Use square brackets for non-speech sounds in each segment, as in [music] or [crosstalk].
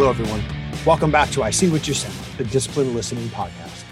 Hello, everyone. Welcome back to I See What You're Saying, the Discipline Listening Podcast.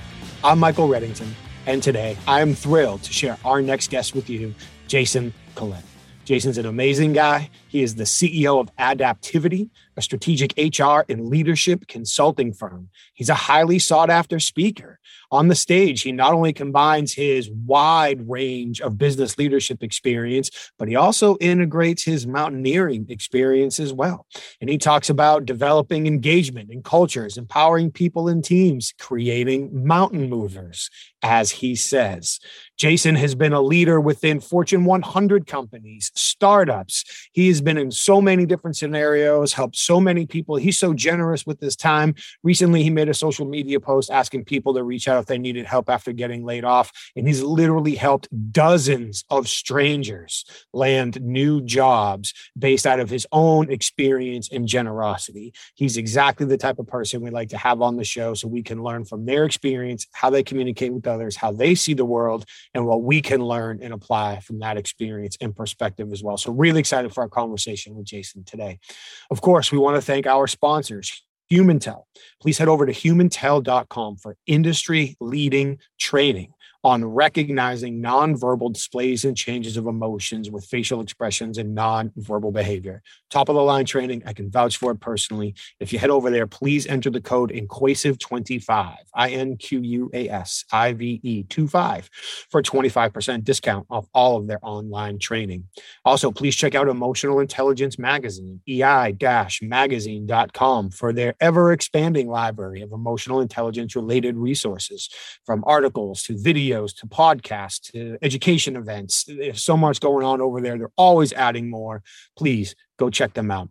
I'm Michael Reddington, and today I am thrilled to share our next guest with you, Jason Collett. Jason's an amazing guy. He is the CEO of Adaptivity, a strategic HR and leadership consulting firm. He's a highly sought after speaker. On the stage, he not only combines his wide range of business leadership experience, but he also integrates his mountaineering experience as well. And he talks about developing engagement in cultures, empowering people in teams, creating mountain movers, as he says. Jason has been a leader within Fortune 100 companies, startups. He has been in so many different scenarios, helped so many people. He's so generous with his time. Recently, he made a social media post asking people to reach out if they needed help after getting laid off. And he's literally helped dozens of strangers land new jobs based out of his own experience and generosity. He's exactly the type of person we like to have on the show so we can learn from their experience, how they communicate with others, how they see the world, and what we can learn and apply from that experience and perspective as well. So, really excited for our conversation with Jason today. Of course, we want to thank our sponsors. Humintell. Please head over to humintell.com for industry leading training on recognizing nonverbal displays and changes of emotions with facial expressions and nonverbal behavior. Top of the line training. I can vouch for it personally. If you head over there, please enter the code INQUASIVE25, I N Q U A S I V E 25 for 25% discount off all of their online training. Also, please check out Emotional Intelligence Magazine, EI magazine.com, for their ever expanding library of emotional intelligence related resources from articles to videos videos to podcasts to education events. There's so much going on over there. They're always adding more. Please go check them out.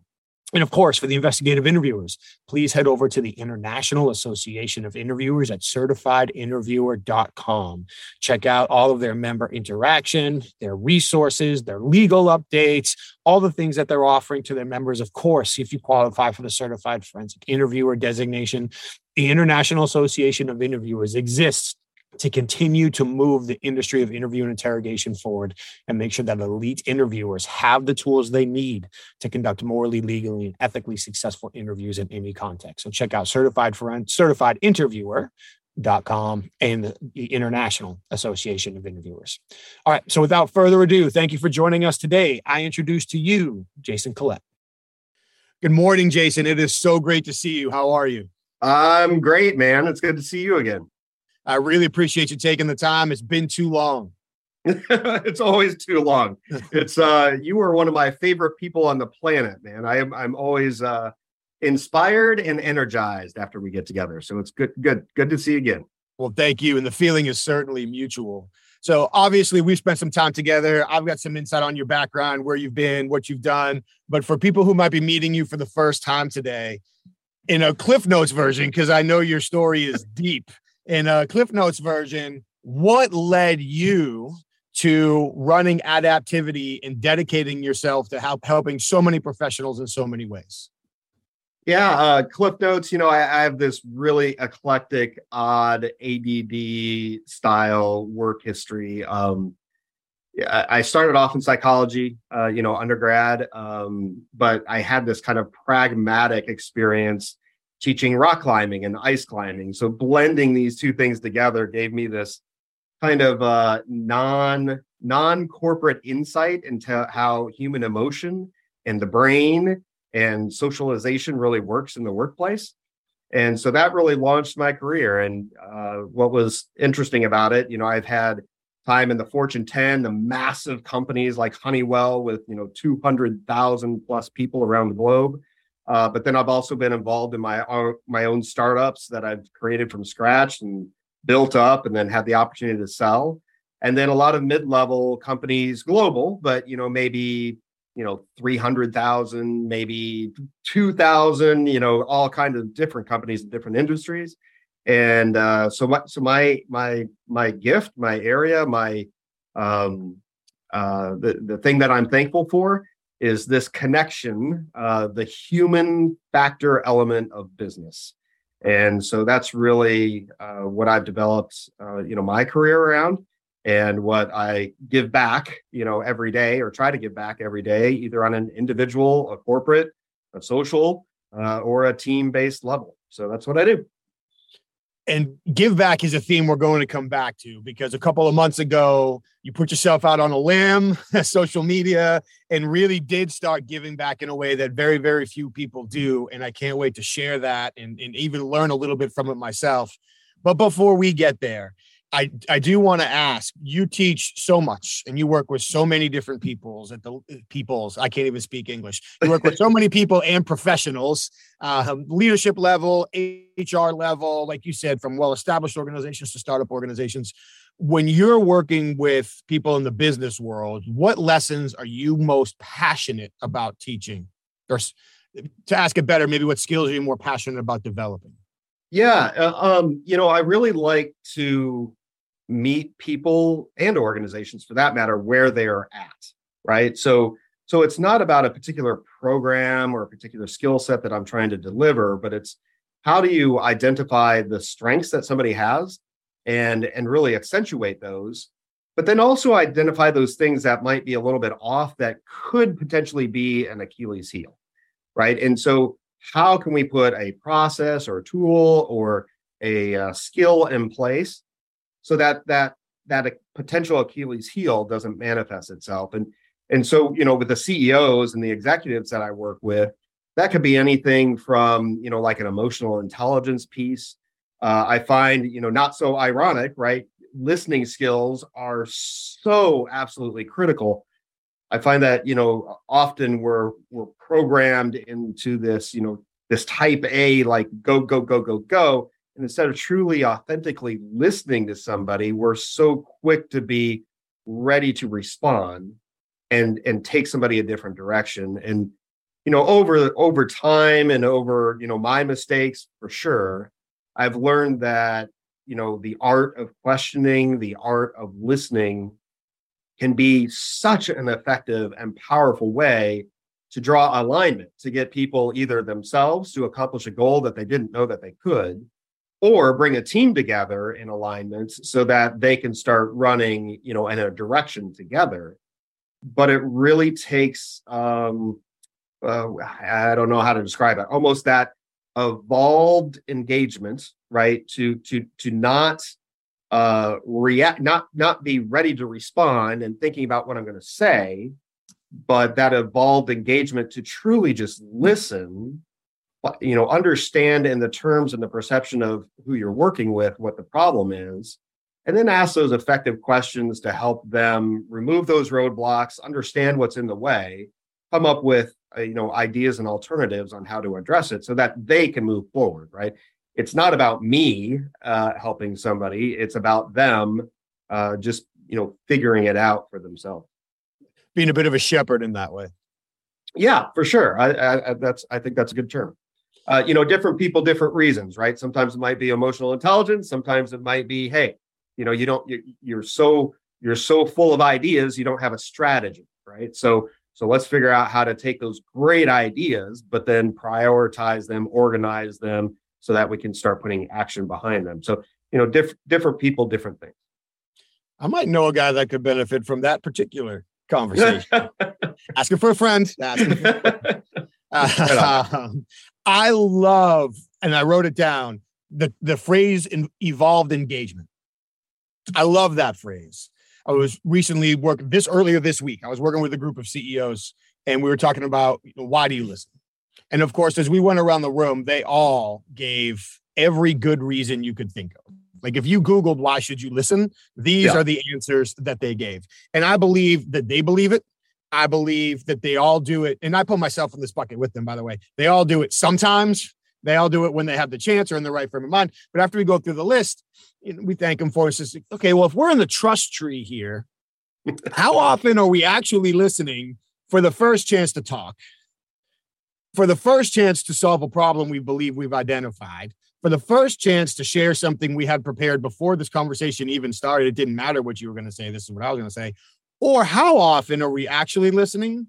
And of course, for the investigative interviewers, please head over to the International Association of Interviewers at certifiedinterviewer.com. Check out all of their member interaction, their resources, their legal updates, all the things that they're offering to their members. Of course, if you qualify for the certified forensic interviewer designation, the International Association of Interviewers exists to continue to move the industry of interview and interrogation forward and make sure that elite interviewers have the tools they need to conduct morally, legally, and ethically successful interviews in any context. So check out certified for certified interviewer dot com and the International Association of Interviewers. All right. So without further ado, thank you for joining us today. I introduce to you Jason Collett. Good morning, Jason. It is so great to see you. How are you? I'm great, man. It's good to see you again. I really appreciate you taking the time. It's been too long. [laughs] it's always too long. [laughs] It's uh you are one of my favorite people on the planet, man. I am I'm always uh inspired and energized after we get together. So it's good good good to see you again. Well, thank you and the feeling is certainly mutual. So obviously we've spent some time together. I've got some insight on your background, where you've been, what you've done, but for people who might be meeting you for the first time today, in a Cliff Notes version because I know your story is deep in a Cliff Notes version, what led you to running adaptivity and dedicating yourself to help helping so many professionals in so many ways? Yeah, uh, Cliff Notes. You know, I, I, have this really eclectic, odd ADD style work history. Um, I started off in psychology, uh, you know, undergrad, um, but I had this kind of pragmatic experience teaching rock climbing and ice climbing. So blending these two things together gave me this kind of uh, non non corporate insight into how human emotion and the brain and socialization really works in the workplace. And so that really launched my career. And uh, what was interesting about it, you know, I've had time in the Fortune 10, the massive companies like Honeywell with, you know, 200,000 plus people around the globe. Uh, but then I've also been involved in my own, my own startups that I've created from scratch and built up, and then had the opportunity to sell. And then a lot of mid-level companies, global, but you know maybe you know 300,000, maybe 2,000, you know all kinds of different companies in different industries. And uh, so my so my my my gift, my area, my um, uh, the the thing that I'm thankful for is this connection, uh, the human factor element of business. And so that's really uh, what I've developed, uh, you know, my career around and what I give back, you know, every day or try to give back every day, either on an individual, a corporate, a social, uh, or a team based level. So that's what I do. And give back is a theme we're going to come back to because a couple of months ago, you put yourself out on a limb, [laughs] social media, and really did start giving back in a way that very, very few people do. And I can't wait to share that and, and even learn a little bit from it myself. But before we get there, I, I do want to ask you teach so much and you work with so many different peoples at the peoples i can't even speak english. You work with so [laughs] many people and professionals uh, leadership level hr level like you said from well established organizations to startup organizations. When you're working with people in the business world what lessons are you most passionate about teaching? Or to ask it better maybe what skills are you more passionate about developing? Yeah uh, um, you know i really like to meet people and organizations for that matter where they are at right? So so it's not about a particular program or a particular skill set that i'm trying to deliver but it's how do you identify the strengths that somebody has and and really accentuate those but then also identify those things that might be a little bit off that could potentially be an achilles heel right? And so how can we put a process or a tool or a, uh, skill in place so that that that potential Achilles heel doesn't manifest itself. And and so you know with the CEOs and the executives that I work with, that could be anything from you know like an emotional intelligence piece. Uh, I find you know not so ironic, right? Listening skills are so absolutely critical. I find that you know often we're we're programmed into this you know this type A like go go go go go and instead of truly authentically listening to somebody, we're so quick to be ready to respond and and take somebody a different direction. And you know, over over time and over, you know, my mistakes for sure, I've learned that, you know, the art of questioning, the art of listening can be such an effective and powerful way to draw alignment to get people either themselves to accomplish a goal that they didn't know that they could or bring a team together in alignments so that they can start running you know in a direction together. But it really takes um uh, i don't know how to describe it almost that evolved engagement right to to to not uh react not not be ready to respond and thinking about what i'm going to say but that evolved engagement to truly just listen you know understand in the terms and the perception of who you're working with what the problem is and then ask those effective questions to help them remove those roadblocks understand what's in the way come up with uh, you know ideas and alternatives on how to address it so that they can move forward right? It's not about me uh, helping somebody. It's about them uh, just you know figuring it out for themselves. Being a bit of a shepherd in that way. Yeah for sure. I, I, that's i think that's a good term uh, you know, different people, different reasons, right? Sometimes it might be emotional intelligence. Sometimes it might be, hey, you know, you don't, you're so, you're so full of ideas, you don't have a strategy, right? So, so let's figure out how to take those great ideas, but then prioritize them, organize them, so that we can start putting action behind them. So, you know, different different people, different things. I might know a guy that could benefit from that particular conversation. [laughs] asking for a friend. Asking for, uh, [laughs] [laughs] I love, and I wrote it down, the, the phrase in, evolved engagement. I love that phrase. I was recently working this earlier this week. I was working with a group of CEOs and we were talking about you know, why do you listen? And of course, as we went around the room, they all gave every good reason you could think of. Like if you Googled why should you listen, these yeah. are the answers that they gave. And I believe that they believe it. I believe that they all do it, and I put myself in this bucket with them, by the way. They all do it sometimes. They all do it when they have the chance or in the right frame of mind. But after we go through the list, we thank them for it. Says, okay, well, if we're in the trust tree here, how [laughs] often are we actually listening for the first chance to talk, for the first chance to solve a problem we believe we've identified, for the first chance to share something we had prepared before this conversation even started? It didn't matter what you were going to say. This is what I was going to say. Or how often are we actually listening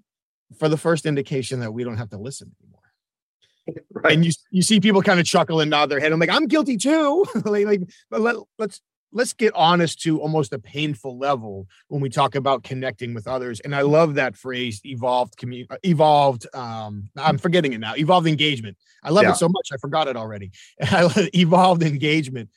for the first indication that we don't have to listen anymore? [laughs] Right. And you you see people kind of chuckle and nod their head. I'm like, I'm guilty too. [laughs] like, like let, let's let's get honest to almost a painful level when we talk about connecting with others. And I love that phrase, evolved community, uh, evolved. Um, I'm forgetting it now. Evolved engagement. I love yeah. it so much. I forgot it already. [laughs] evolved engagement.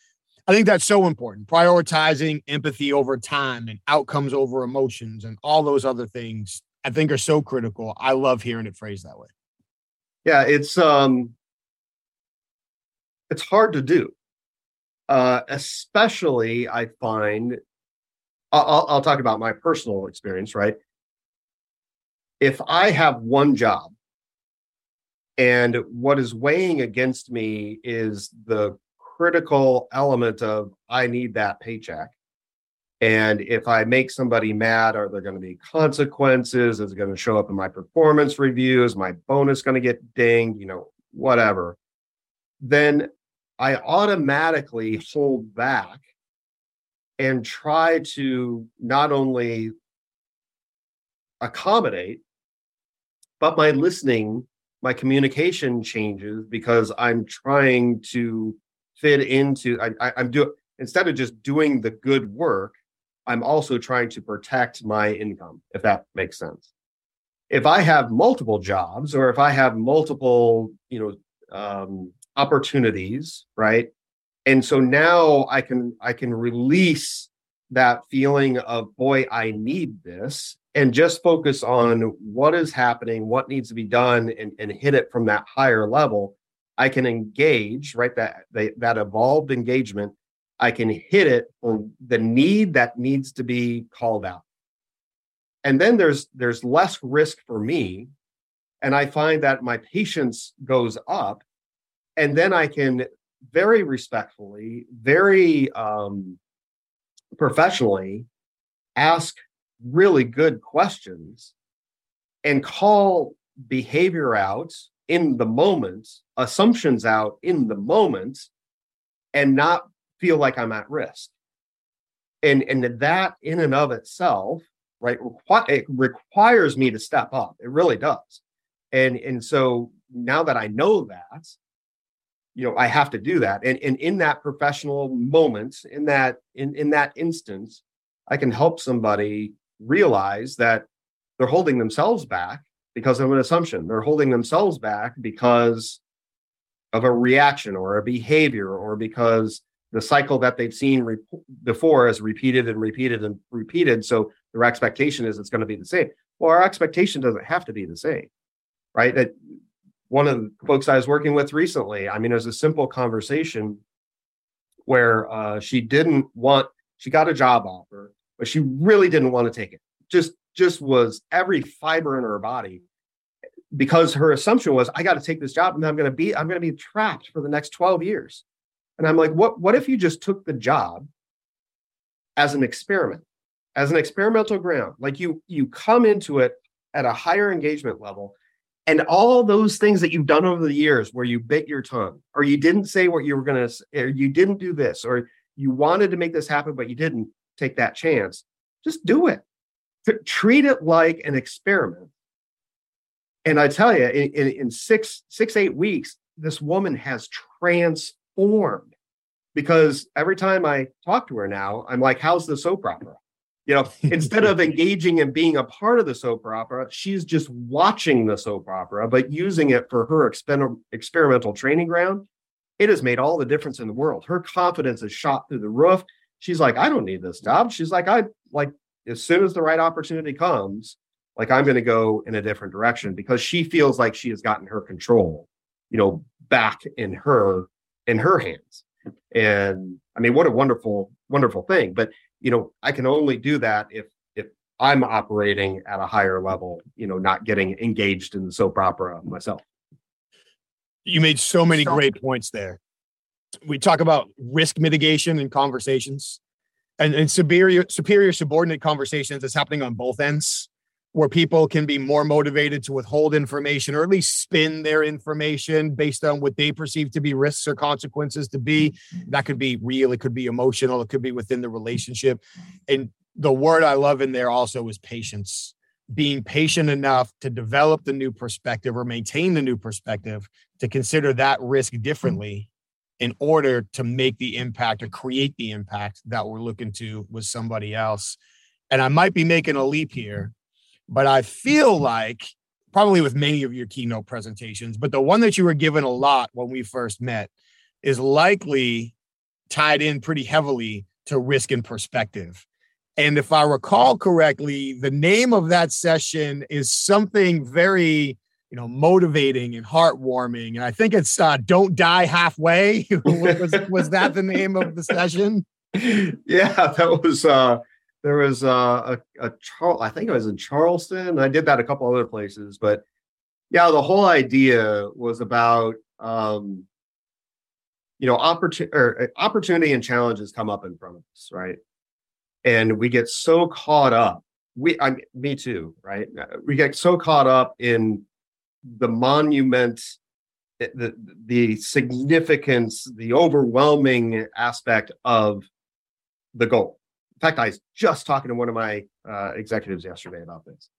I think that's so important. Prioritizing empathy over time and outcomes over emotions and all those other things I think are so critical. I love hearing it phrased that way. Yeah, it's um it's hard to do uh, especially I find, I'll, I'll talk about my personal experience, right? If I have one job and what is weighing against me is the critical element of I need that paycheck. And if I make somebody mad, are there going to be consequences? Is it going to show up in my performance reviews? My bonus going to get dinged? You know, whatever. Then I automatically hold back and try to not only accommodate, but my listening, my communication changes because I'm trying to fit into. I, I, I'm doing instead of just doing the good work, I'm also trying to protect my income, if that makes sense. If I have multiple jobs or if I have multiple, you know, um, opportunities, right? And so now I can I can release that feeling of boy, I need this and just focus on what is happening, what needs to be done, and, and hit it from that higher level. I can engage, right? That that, evolved engagement. I can hit it for the need that needs to be called out. And then there's there's less risk for me. And I find that my patience goes up and then I can very respectfully, very um, professionally ask really good questions and call behavior out in the moment, assumptions out in the moment, and not feel like I'm at risk. And, and that in and of itself, right, requ- it requires me to step up. It really does. And, and so now that I know that, you know i have to do that and, and in that professional moment in that in, in that instance i can help somebody realize that they're holding themselves back because of an assumption. They're holding themselves back because of a reaction or a behavior or because the cycle that they've seen re- before is repeated and repeated and repeated. So their expectation is it's going to be the same. Well our expectation doesn't have to be the same right? That one of the folks I was working with recently, I mean, it was a simple conversation where uh, she didn't want, she got a job offer, but she really didn't want to take it. Just, just was every fiber in her body because her assumption was, I got to take this job and I'm going to be, I'm going to be trapped for the next 12 years. And I'm like, what, what if you just took the job as an experiment, as an experimental ground? Like you, you come into it at a higher engagement level and all those things that you've done over the years where you bit your tongue or you didn't say what you were going to or you didn't do this or you wanted to make this happen but you didn't take that chance just do it treat it like an experiment and i tell you in, in, in six six eight weeks this woman has transformed because every time i talk to her now i'm like how's the soap opera you know, [laughs] instead of engaging and being a part of the soap opera, she's just watching the soap opera, but using it for her exper- experimental training ground. It has made all the difference in the world. Her confidence is shot through the roof. She's like, I don't need this job. She's like, I like as soon as the right opportunity comes, like I'm going to go in a different direction because she feels like she has gotten her control, you know, back in her in her hands. And I mean, what a wonderful, wonderful thing. But you know, I can only do that if if I'm operating at a higher level, you know, not getting engaged in the soap opera myself. You made so many great points there. We talk about risk mitigation in conversations and, and superior superior subordinate conversations that's happening on both ends where people can be more motivated to withhold information or at least spin their information based on what they perceive to be risks or consequences to be. That could be real, it could be emotional, it could be within the relationship. And the word I love in there also is patience. Being patient enough to develop the new perspective or maintain the new perspective to consider that risk differently in order to make the impact or create the impact that we're looking to with somebody else. And I might be making a leap here, but I feel like probably with many of your keynote presentations, but the one that you were given a lot when we first met is likely tied in pretty heavily to risk and perspective. And if I recall correctly, the name of that session is something very, you know, motivating and heartwarming. And I think it's uh, "Don't Die Halfway." [laughs] was, was that the name of the session? Yeah, that was. uh There was uh, a a Charles. I think it was in Charleston. I did that a couple other places, but yeah, the whole idea was about um, you know opportunity or uh, opportunity and challenges come up in front of us, right? and we get so caught up we i me too right we get so caught up in the monument the the significance the overwhelming aspect of the goal. In fact i was just talking to one of my uh, executives yesterday about this.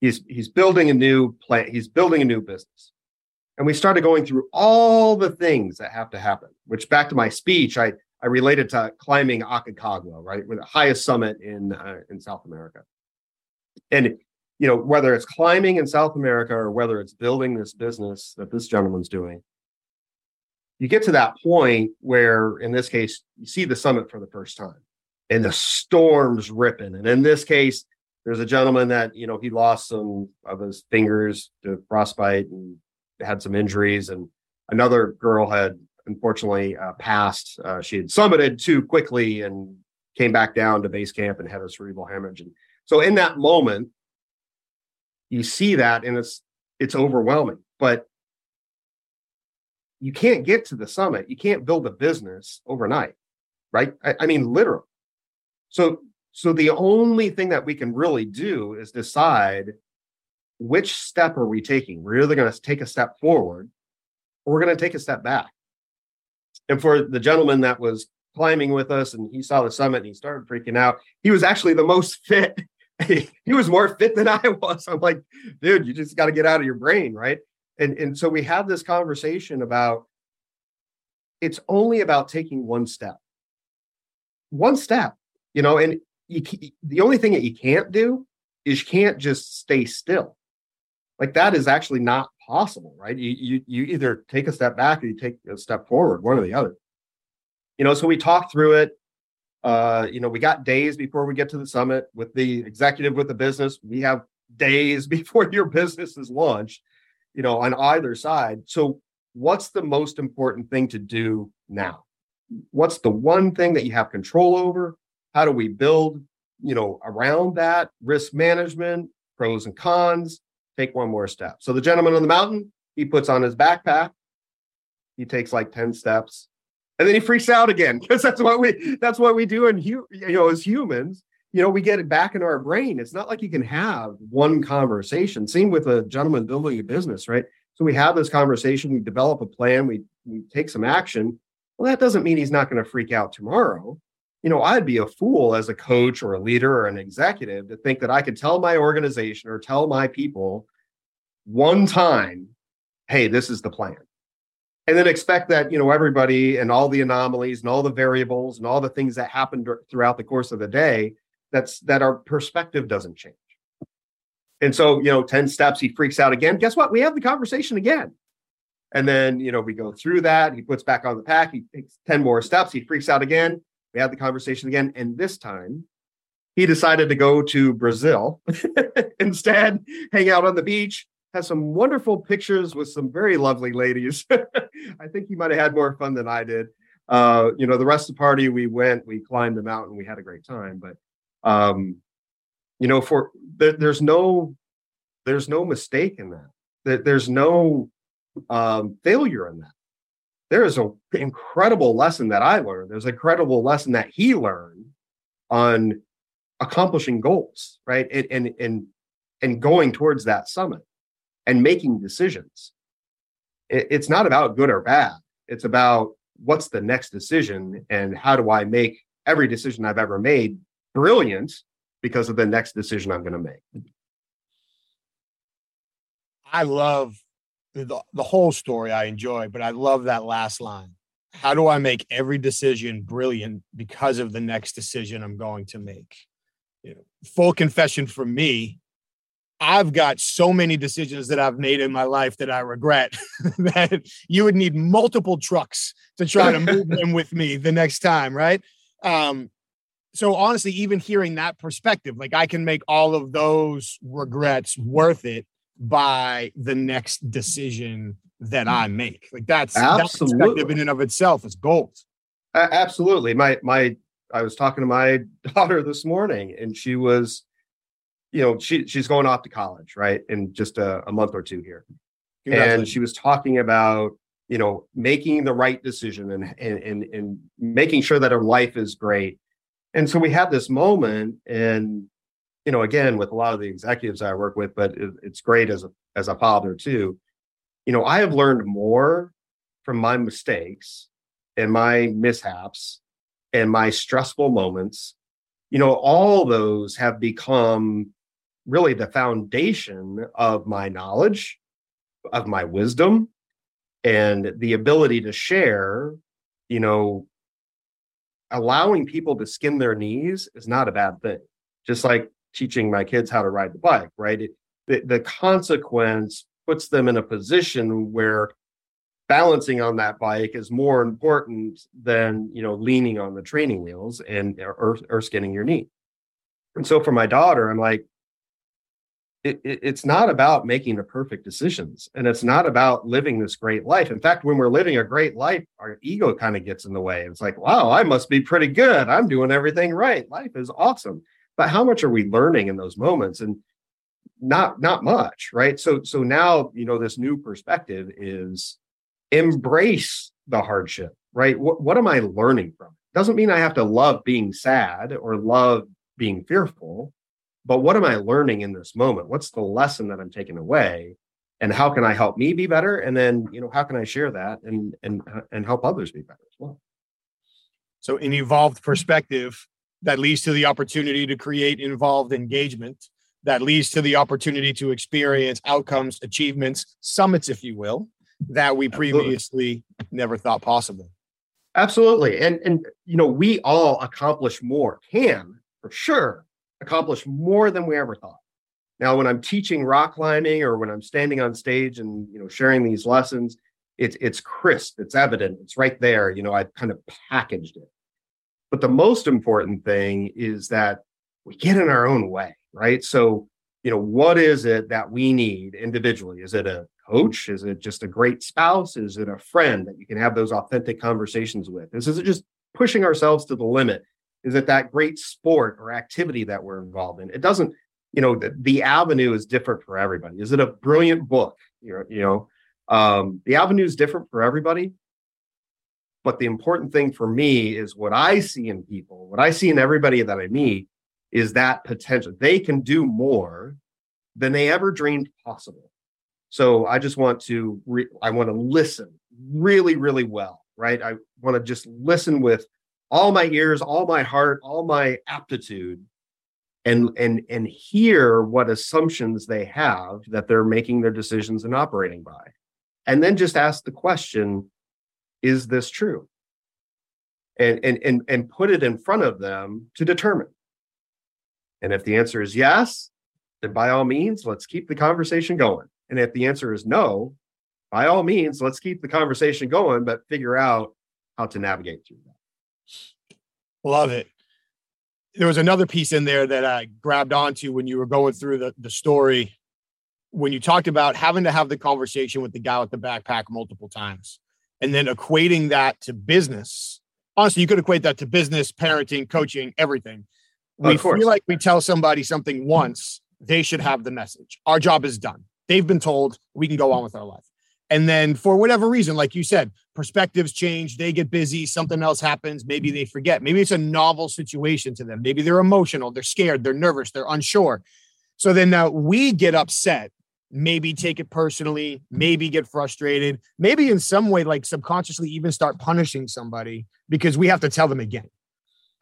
He's he's building a new plant he's building a new business. And we started going through all the things that have to happen which back to my speech i I related to climbing Aconcagua, right, with the highest summit in uh, in South America. And you know, whether it's climbing in South America or whether it's building this business that this gentleman's doing, you get to that point where, in this case, you see the summit for the first time, and the storm's ripping. And in this case, there's a gentleman that you know he lost some of his fingers to frostbite and had some injuries, and another girl had unfortunately uh, passed. Uh, she had summited too quickly and came back down to base camp and had a cerebral hemorrhage. And so in that moment, you see that and it's it's overwhelming. But you can't get to the summit. You can't build a business overnight, right? I, I mean, literally. So so the only thing that we can really do is decide which step are we taking. We're either going to take a step forward or we're going to take a step back. And for the gentleman that was climbing with us and he saw the summit and he started freaking out, he was actually the most [laughs] fit. [laughs] he was more fit than I was. I'm like, dude, you just got to get out of your brain, right? And and so we had this conversation about it's only about taking one step. One step, you know, and you, the only thing that you can't do is you can't just stay still. Like that is actually not possible, right? You, you you either take a step back or you take a step forward, one or the other. You know, so we talked through it. Uh, you know, we got days before we get to the summit with the executive with the business. We have days [laughs] before your business is launched, you know, on either side. So what's the most important thing to do now? What's the one thing that you have control over? How do we build, you know, around that risk management, pros and cons, take one more step. So the gentleman on the mountain, he puts on his backpack, he takes like 10 steps, and then he freaks out again [laughs] because that's what we that's what we do in you know as humans. You know, we get it back in our brain. It's not like you can have one conversation. Same with a gentleman building a business, right? So we have this conversation, we develop a plan, we we take some action. Well, that doesn't mean he's not going to freak out tomorrow you know, I'd be a fool as a coach or a leader or an executive to think that I could tell my organization or tell my people one time, hey, this is the plan. And then expect that, you know, everybody and all the anomalies and all the variables and all the things that happen throughout the course of the day, that's that our perspective doesn't change. And so, you know, 10 steps, he freaks out again. Guess what? We have the conversation again. And then, you know, we go through that. He puts back on the pack. He takes 10 more steps. He freaks out again. We have the conversation again. And this time he decided to go to Brazil [laughs] instead, hang out on the beach, have some wonderful pictures with some very lovely ladies. [laughs] I think he might have had more fun than I did. Uh, you know, the rest of the party, we went, we climbed the mountain, we had a great time. But, um, you know, for there, there's no, there's no mistake in that. There's no um, failure in that there is an incredible lesson that I learned. There's an incredible lesson that he learned on accomplishing goals, right? And and and, and going towards that summit and making decisions. It's not about good or bad. It's about what's the next decision and how do I make every decision I've ever made brilliant because of the next decision I'm going to make. I love the, the whole story I enjoy, but I love that last line. how do I make every decision brilliant because of the next decision I'm going to make? You know, full confession from me, I've got so many decisions that I've made in my life that I regret [laughs] that you would need multiple trucks to try to move them with me the next time, right? Um, so honestly, even hearing that perspective, like I can make all of those regrets worth it by the next decision that I make. Like that's absolutely that perspective in and of itself is gold. Uh, absolutely. My my I was talking to my [laughs] daughter this morning and she was, you know, she she's going off to college, right? In just a, a month or two here. And she was talking about, you know, making the right decision and, and and and making sure that her life is great. And so we had this moment and you know, again, with a lot of the executives I work with, but it, it's great as a as a father too. You know, I have learned more from my mistakes and my mishaps and my stressful moments. You know, all those have become really the foundation of my knowledge, of my wisdom, and the ability to share, you know, allowing people to skin their knees is not a bad thing. Just like teaching my kids how to ride the bike, right? It, the, the consequence puts them in a position where balancing on that bike is more important than you know leaning on the training wheels and or, or skinning your knee and so for my daughter i'm like it, it, it's not about making the perfect decisions and it's not about living this great life. In fact when we're living a great life our ego kind of gets in the way. It's like wow i must be pretty good. I'm doing everything right. Life is awesome. But how much are we learning in those moments? And not not much right? So so now you know this new perspective is embrace the hardship right? What, what am i learning from doesn't mean i have to love being sad or love being fearful but what am i learning in this moment what's the lesson that i'm taking away and how can i help me be better and then you know how can i share that and and and help others be better as well so an evolved perspective that leads to the opportunity to create evolved engagement that leads to the opportunity to experience outcomes, achievements, summits, if you will, that we previously Absolutely. never thought possible. Absolutely. And and you know, we all accomplish more, can for sure accomplish more than we ever thought. Now, when I'm teaching rock climbing or when I'm standing on stage and you know sharing these lessons, it's it's crisp, it's evident, it's right there. You know, I've kind of packaged it. But the most important thing is that we get in our own way right? So, you know, what is it that we need individually? Is it a coach? Is it just a great spouse? Is it a friend that you can have those authentic conversations with? Is, is it just pushing ourselves to the limit? Is it that great sport or activity that we're involved in? It doesn't, you know, the, the avenue is different for everybody. Is it a brilliant book? You know, you know um, the avenue is different for everybody. But the important thing for me is what I see in people, what I see in everybody that I meet is that potential. They can do more than they ever dreamed possible. So I just want to re- I want to listen really really well, right? I want to just listen with all my ears, all my heart, all my aptitude and and and hear what assumptions they have that they're making their decisions and operating by. And then just ask the question, is this true? And and and and put it in front of them to determine and if the answer is yes, then by all means, let's keep the conversation going. And if the answer is no, by all means, let's keep the conversation going, but figure out how to navigate through that. Love it. There was another piece in there that I grabbed onto when you were going through the, the story when you talked about having to have the conversation with the guy with the backpack multiple times and then equating that to business. Honestly, you could equate that to business, parenting, coaching, everything we feel like we tell somebody something once, they should have the message. Our job is done. They've been told we can go on with our life. And then for whatever reason, like you said, perspectives change, they get busy, something else happens, maybe they forget. Maybe it's a novel situation to them. Maybe they're emotional, they're scared, they're nervous, they're unsure. So then now we get upset, maybe take it personally, maybe get frustrated, maybe in some way, like subconsciously, even start punishing somebody because we have to tell them again.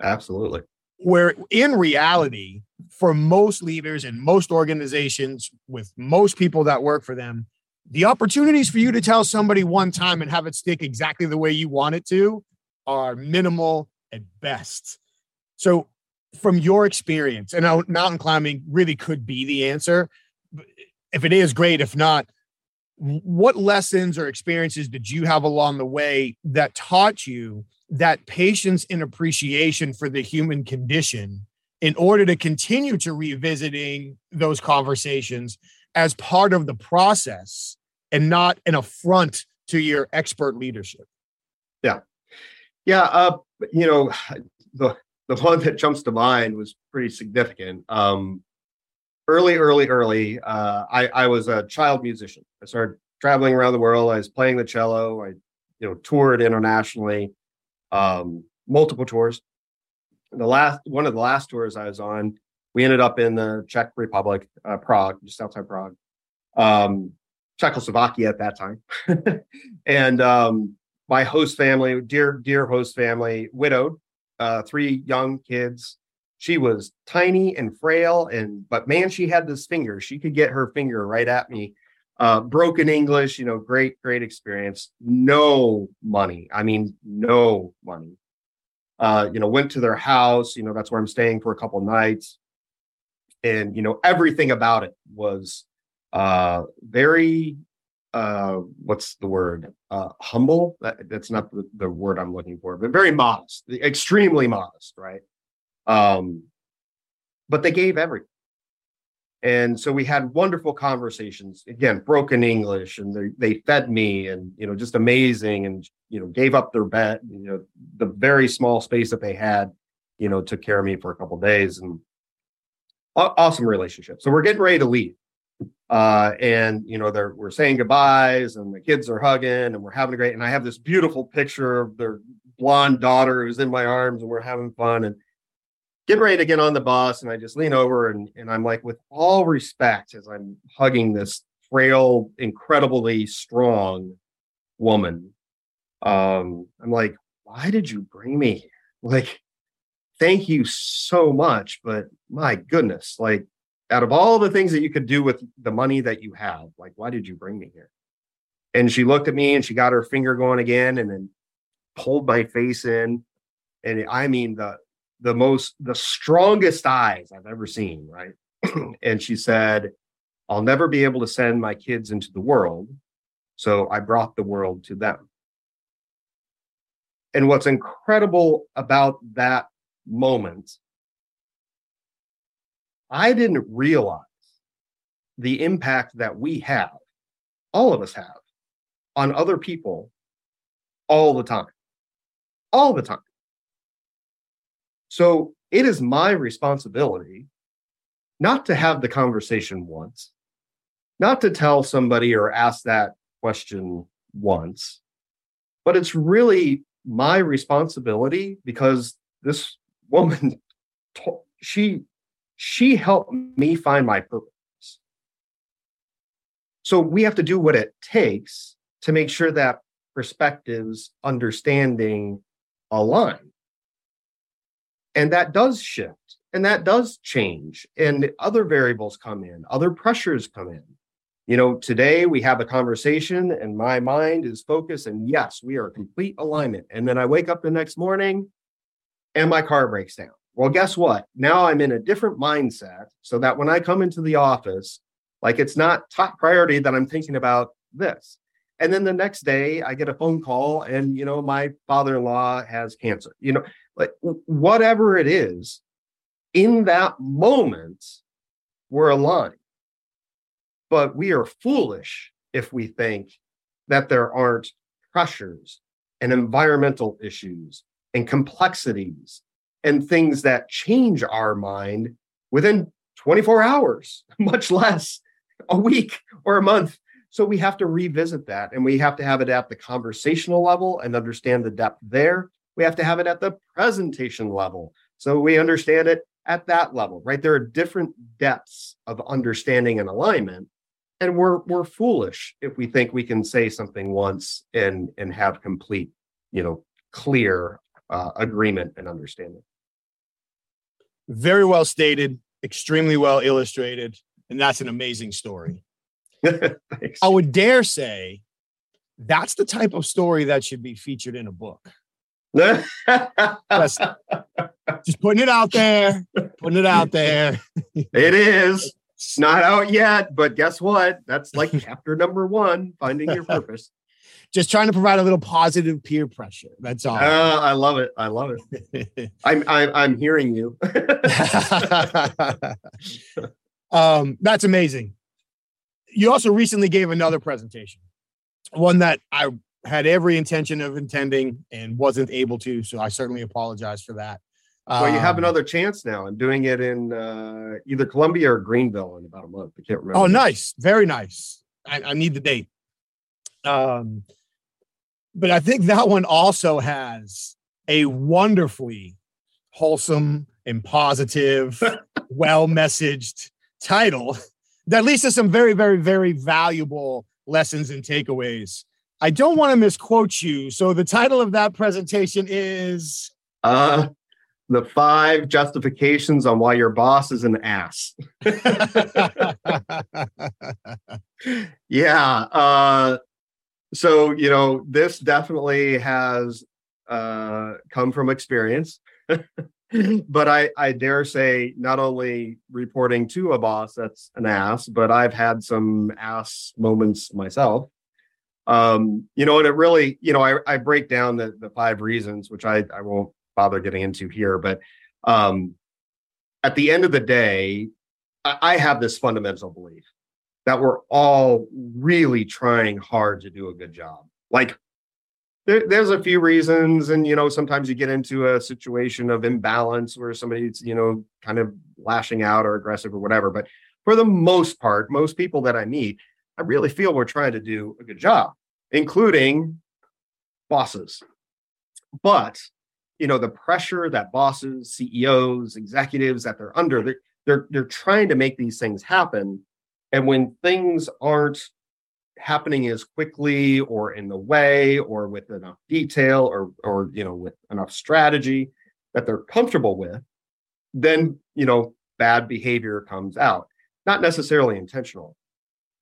Absolutely where in reality for most leaders and most organizations with most people that work for them the opportunities for you to tell somebody one time and have it stick exactly the way you want it to are minimal at best. So, from your experience, and mountain climbing really could be the answer. If it is, great. If not, what lessons or experiences did you have along the way that taught you that patience and appreciation for the human condition in order to continue to revisiting those conversations as part of the process and not an affront to your expert leadership. Yeah. Yeah. Uh, you know, the, the one that jumps to mind was pretty significant. Um, early, early, early, uh, I, I was a child musician. I started traveling around the world. I was playing the cello. I, you know, toured internationally, um, multiple tours. The last one of the last tours I was on, we ended up in the Czech Republic, uh, Prague, just outside Prague, um, Czechoslovakia at that time, [laughs] and um, my host family, dear dear host family, widowed, uh, three young kids. She was tiny and frail, and but man, she had this finger. She could get her finger right at me. Uh, broken English, you know, great, great experience. No money. I mean, no money. Uh, you know, went to their house. You know, that's where I'm staying for a couple nights, and you know, everything about it was uh, very uh, what's the word? Uh, humble. That, that's not the, the, word I'm looking for, but very modest, extremely modest, right? Um, but they gave everything. And so we had wonderful conversations. Again, broken English, and they, they fed me, and you know, just amazing, and you know, gave up their bed. You know, the very small space that they had, you know, took care of me for a couple days, and awesome relationship. So we're getting ready to leave, uh, and you know they're we're saying goodbyes and the kids are hugging and we're having a great and i have this beautiful picture of their blonde daughter who's in my arms and we're having fun and getting ready to get on the bus and i just lean over and, and i'm like with all respect as i'm hugging this frail incredibly strong woman um i'm like why did you bring me here [laughs] like thank you so much but my goodness like out of all the things that you could do with the money that you have, like, why did you bring me here? And she looked at me and she got her finger going again and then pulled my face in. And I mean, the, the most, the strongest eyes I've ever seen, right? [clears throat] and she said, I'll never be able to send my kids into the world. So I brought the world to them. And what's incredible about that moment I didn't realize the impact that we have, all of us have, on other people all the time. All the time. So it is my responsibility not to have the conversation once, not to tell somebody or ask that question once, but it's really my responsibility because this woman, [laughs] she she helped me find my purpose. So we have to do what it takes to make sure that perspectives, understanding align. And that does shift and that does change. And other variables come in, other pressures come in. You know, today we have a conversation and my mind is focused, and yes, we are complete alignment. And then I wake up the next morning and my car breaks down. Well, guess what? Now I'm in a different mindset so that when I come into the office, like it's not top priority that I'm thinking about this. And then the next day I get a phone call and, you know, my father in law has cancer, you know, like whatever it is, in that moment, we're aligned. But we are foolish if we think that there aren't pressures and environmental issues and complexities and things that change our mind within 24 hours, [laughs] much less a week or a month. So we have to revisit that and we have to have it at the conversational level and understand the depth there. We have to have it at the presentation level. So we understand it at that level, right? There are different depths of understanding and alignment. And we're we're foolish if we think we can say something once and and have complete, you know, clear uh, agreement and understanding. Very well stated, extremely well illustrated, and that's an amazing story. [laughs] I would dare say that's the type of story that should be featured in a book. just, [laughs] just putting it out there, putting it out there. it is [laughs] not out yet, but guess what? That's like chapter number one, finding your purpose. Just trying to provide a little positive peer pressure. That's all. Uh, I love it. I love it. [laughs] I'm, I'm I'm hearing you. [laughs] um, that's amazing. You also recently gave another presentation, one that I had every intention of attending and wasn't able to. So I certainly apologize for that. Well, you have um, another chance now. I'm doing it in uh, either Columbia or Greenville in about a month. I can't remember. Oh, nice. Very nice. I, I need the date. Um, but I think that one also has a wonderfully wholesome and positive, [laughs] well messaged title that leads to some very, very, very valuable lessons and takeaways. I don't want to misquote you. So the title of that presentation is uh the five justifications on why your boss is an ass. [laughs] [laughs] yeah. Uh, so, you know, this definitely has uh, come from experience. [laughs] but I, I dare say, not only reporting to a boss that's an ass, but I've had some ass moments myself. Um, you know, and it really, you know, I, I break down the, the five reasons, which I, I won't bother getting into here. But um, at the end of the day, I, I have this fundamental belief that we're all really trying hard to do a good job. Like there, there's a few reasons, and you know, sometimes you get into a situation of imbalance where somebody's, you know, kind of lashing out or aggressive or whatever. But for the most part, most people that I meet, I really feel we're trying to do a good job, including bosses. But you know the pressure that bosses ceos executives that they're under they're, they're they're trying to make these things happen and when things aren't happening as quickly or in the way or with enough detail or or you know with enough strategy that they're comfortable with then you know bad behavior comes out not necessarily intentional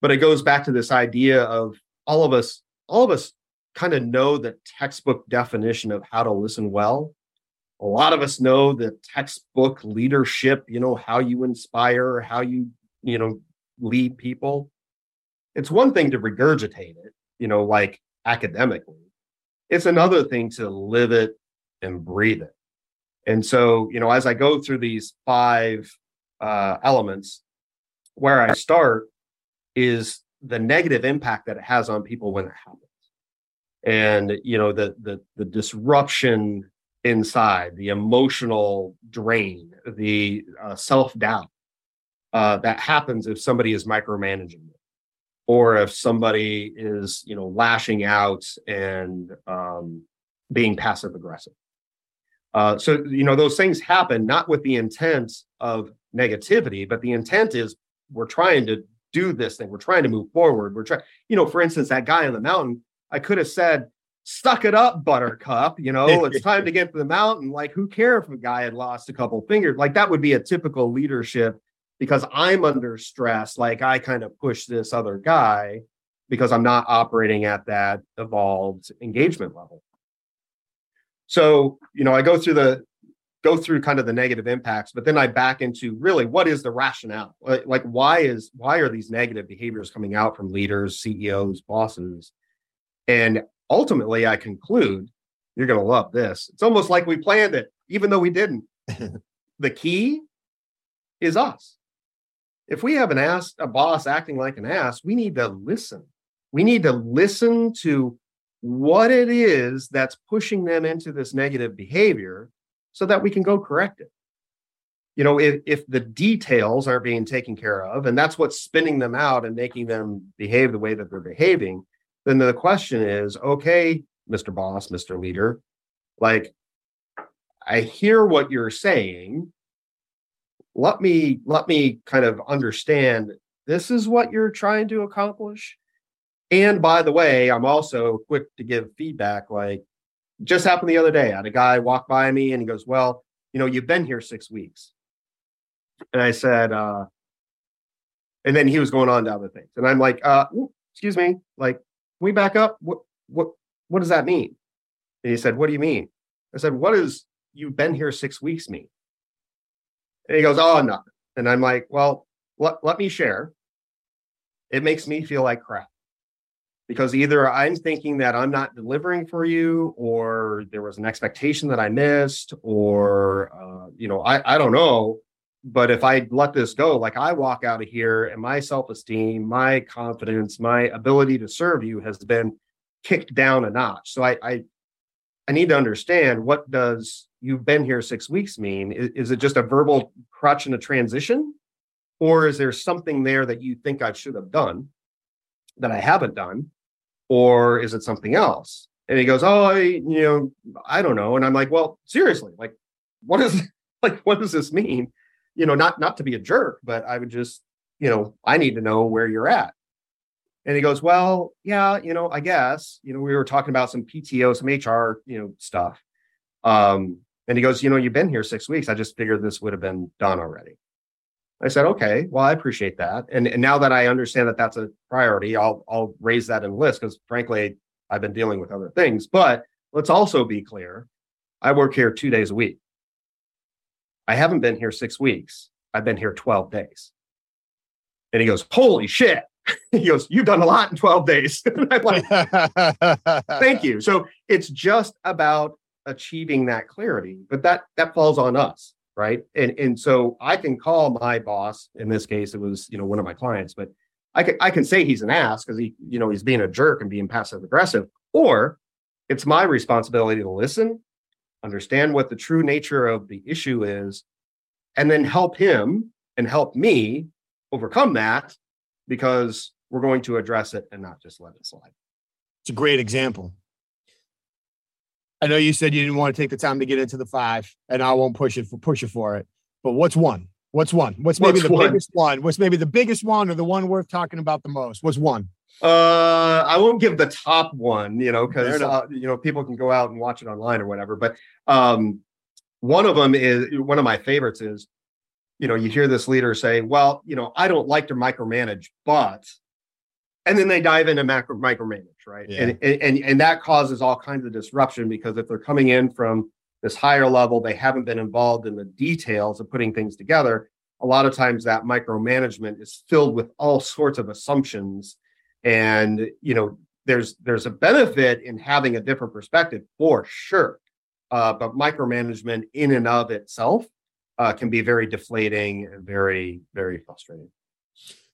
but it goes back to this idea of all of us all of us kind of know the textbook definition of how to listen well. A lot of us know the textbook leadership, you know, how you inspire, how you, you know, lead people. It's one thing to regurgitate it, you know, like academically. It's another thing to live it and breathe it. And so, you know, as I go through these five uh, elements, where I start is the negative impact that it has on people when it happens and you know the the the disruption inside the emotional drain the uh, self-doubt uh, that happens if somebody is micromanaging it or if somebody is you know lashing out and um, being passive aggressive uh, so you know those things happen not with the intent of negativity but the intent is we're trying to do this thing we're trying to move forward we're trying you know for instance that guy on the mountain I could have said, "Stuck it up, Buttercup." You know, it's [laughs] time to get to the mountain. Like, who cares if a guy had lost a couple fingers? Like, that would be a typical leadership because I'm under stress. Like, I kind of push this other guy because I'm not operating at that evolved engagement level. So, you know, I go through the go through kind of the negative impacts but then i back into really what is the rationale like, why is why are these negative behaviors coming out from leaders ceos bosses and ultimately, I conclude you're going to love this. It's almost like we planned it, even though we didn't. [laughs] the key is us. If we have an ass, a boss acting like an ass, we need to listen. We need to listen to what it is that's pushing them into this negative behavior so that we can go correct it. You know, if, if the details aren't being taken care of, and that's what's spinning them out and making them behave the way that they're behaving, then the question is okay, Mr. Boss, Mr. Leader, like I hear what you're saying. Let me let me kind of understand this is what you're trying to accomplish. And by the way, I'm also quick to give feedback. Like just happened the other day. I had a guy walk by me and he goes, Well, you know, you've been here six weeks. And I said, uh, And then he was going on to other things. And I'm like, uh, excuse me, like, can we back up? What what what does that mean? And he said, What do you mean? I said, What does you've been here six weeks mean? And he goes, Oh, nothing. And I'm like, Well, let, let me share. It makes me feel like crap because either I'm thinking that I'm not delivering for you, or there was an expectation that I missed, or uh, you know, I I don't know. But if I let this go, like I walk out of here and my self esteem, my confidence, my ability to serve you has been kicked down a notch. So I I, I need to understand what does you've been here six weeks mean? Is, is it just a verbal crutch in a transition, or is there something there that you think I should have done that I haven't done? or is it something else? And he goes, oh, I, you know, I don't know. And I'm like, well, seriously, like, what is [laughs] like, what does this mean? You know, not not to be a jerk, but I would just, you know, I need to know where you're at. And he goes, well, yeah, you know, I guess, you know, we were talking about some PTO, some HR, you know, stuff. Um, and he goes, you know, you've been here six weeks. I just figured this would have been done already. I said, okay, well, I appreciate that. And, and now that I understand that that's a priority, I'll, I'll raise that in the list because frankly, I've been dealing with other things. But let's also be clear I work here two days a week. I haven't been here six weeks. I've been here 12 days. And he goes, holy shit. [laughs] he goes, you've done a lot in 12 days. [laughs] I'm like, [laughs] thank you. So it's just about achieving that clarity, but that that falls on us right and and so i can call my boss in this case it was you know one of my clients but i can i can say he's an ass because he you know he's being a jerk and being passive aggressive or it's my responsibility to listen understand what the true nature of the issue is and then help him and help me overcome that because we're going to address it and not just let it slide it's a great example I know you said you didn't want to take the time to get into the five, and I won't push it for push it for it. But what's one? What's one? What's maybe what's the one? biggest one? What's maybe the biggest one or the one worth talking about the most? What's one? Uh, I won't give the top one, you know, because uh, you know people can go out and watch it online or whatever. But um, one of them is one of my favorites is, you know, you hear this leader say, "Well, you know, I don't like to micromanage, but," and then they dive into macro micromanage right? Yeah. And, and and that causes all kinds of disruption because if they're coming in from this higher level, they haven't been involved in the details of putting things together. A lot of times that micromanagement is filled with all sorts of assumptions. And you know, there's there's a benefit in having a different perspective for sure. Uh, but micromanagement in and of itself uh, can be very deflating and very, very frustrating.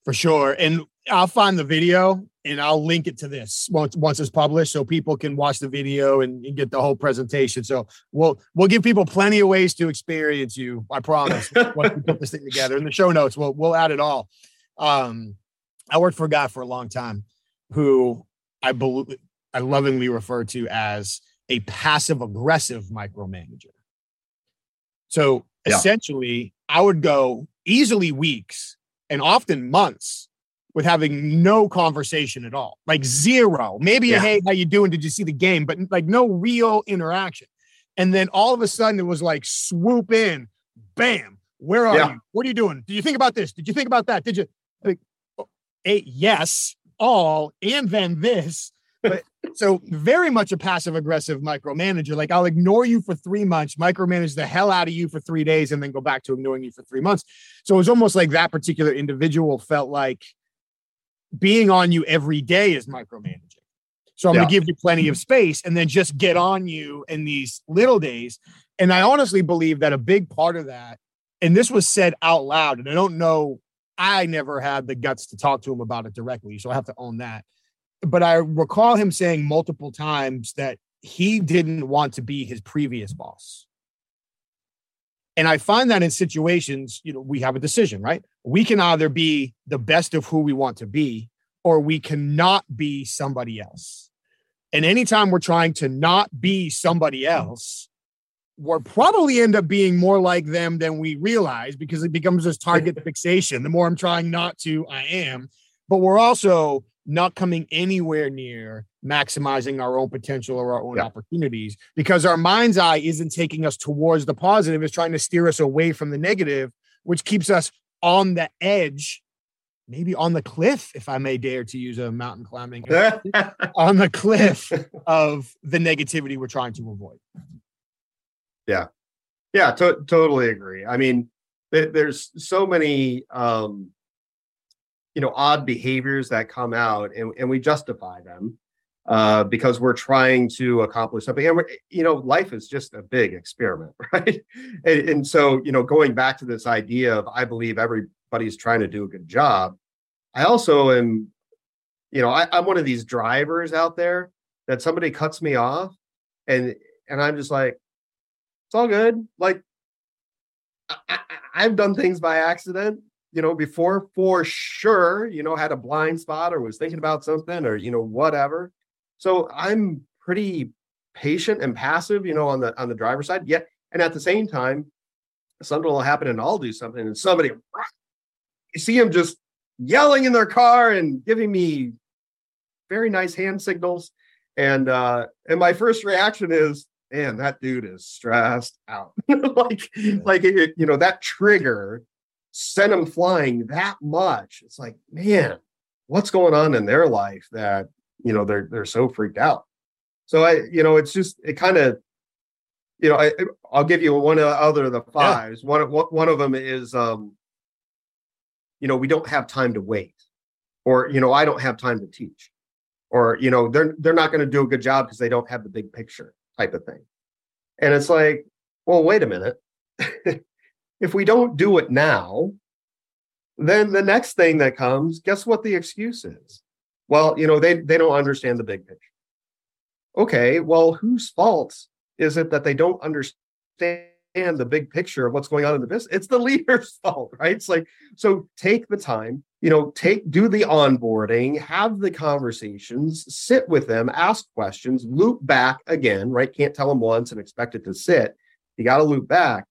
For sure. And I'll find the video and I'll link it to this once once it's published so people can watch the video and, and, get the whole presentation. So we'll we'll give people plenty of ways to experience you. I promise. [laughs] once we put this thing together in the show notes, we'll we'll add it all. Um, I worked for a guy for a long time who I believe I lovingly refer to as a passive aggressive micromanager. So yeah. essentially, I would go easily weeks and often months with having no conversation at all, like zero. Maybe yeah. hey, how you doing? Did you see the game? But like no real interaction. And then all of a sudden it was like swoop in, bam. Where are yeah. you? What are you doing? Did you think about this? Did you think about that? Did you? Like, oh, a, yes, all, and then this. But so very much a passive aggressive micromanager. Like I'll ignore you for three months, micromanage the hell out of you for three days, and then go back to ignoring you for three months. So it was almost like that particular individual felt like being on you every day is micromanaging. So I'm yeah. gonna give you plenty of space and then just get on you in these little days. And I honestly believe that a big part of that, and this was said out loud, and I don't know, I never had the guts to talk to him about it directly. So I have to own that. But I recall him saying multiple times that he didn't want to be his previous boss. And I find that in situations, you know, we have a decision, right? We can either be the best of who we want to be, or we cannot be somebody else. And anytime we're trying to not be somebody else, we'll probably end up being more like them than we realize because it becomes this target [laughs] fixation. The more I'm trying not to, I am. But we're also not coming anywhere near maximizing our own potential or our own yeah. opportunities because our mind's eye isn't taking us towards the positive, it's trying to steer us away from the negative, which keeps us on the edge maybe on the cliff, if I may dare to use a mountain climbing, [laughs] on the cliff of the negativity we're trying to avoid. Yeah. Yeah, to- totally agree. I mean, th- there's so many um you know odd behaviors that come out and, and we justify them uh, because we're trying to accomplish something. And we're, you know, life is just a big experiment, [laughs] right? And, and, so, you know, going back to this idea of I believe everybody's trying to do a good job. I also am, you know, I, I'm one of these drivers out there that somebody cuts me off, and and I'm just like, it's all good. Like, I, I've done things by accident you know, before for sure, you know, had a blind spot or was thinking about something or, you know, whatever. So I'm pretty patient and passive, you know, on the on the driver's side. Yet, and at the same time, something will happen and I'll do something, and somebody you see them just yelling in their car and giving me very nice hand signals. And uh and my first reaction is, man, that dude is stressed out. [laughs] like, like it, you know, that trigger sent them flying that much. It's like, man, what's going on in their life that you know they're they're so freaked out? So i you know it's just it kind of you know I, i'll give you one other of the fives. Yeah. one, one of them is um you know we don't have time to wait. Or you know i don't have time to teach. Or you know they're they're not going to do a good job because they don't have the big picture type of thing. And it's like well wait a minute [laughs] if we don't do it now then the next thing that comes guess what the excuse is well, you know, they they don't understand the big picture. Okay, well, whose fault is it that they don't understand the big picture of what's going on in the business? It's the [laughs] leader's fault, right? It's like so take the time, you know, take do the onboarding, have the conversations, sit with them, ask questions, loop back again, right? Can't tell them once and expect it to sit. You got to loop back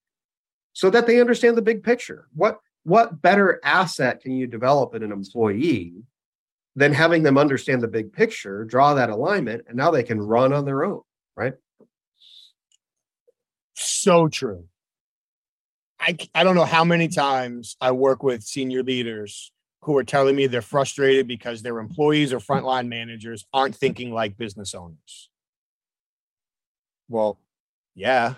so that they understand the big picture. What what better asset can you develop in an employee than having them understand the big picture, draw that alignment, and now they can run on their own, right? So true. I, I don't know how many times I work with senior leaders who are telling me they're frustrated because their employees or frontline managers aren't thinking like business owners. Well, yeah.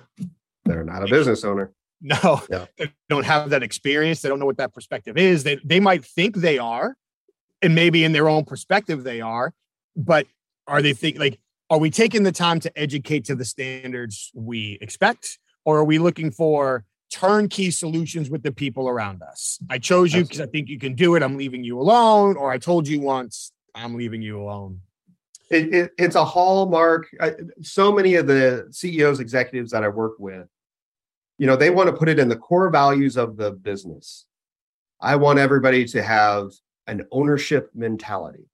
They're not a business owner. [laughs] No, yeah. they don't have that experience. They don't know what that perspective is. They, they might think they are, and maybe in their own perspective they are, but are they think like are we taking the time to educate to the standards we expect or are we looking for turnkey solutions with the people around us i chose you because i think you can do it i'm leaving you alone or i told you once i'm leaving you alone it, it, it's a hallmark I, so many of the ceos executives that i work with you know they want to put it in the core values of the business i want everybody to have an ownership mentality.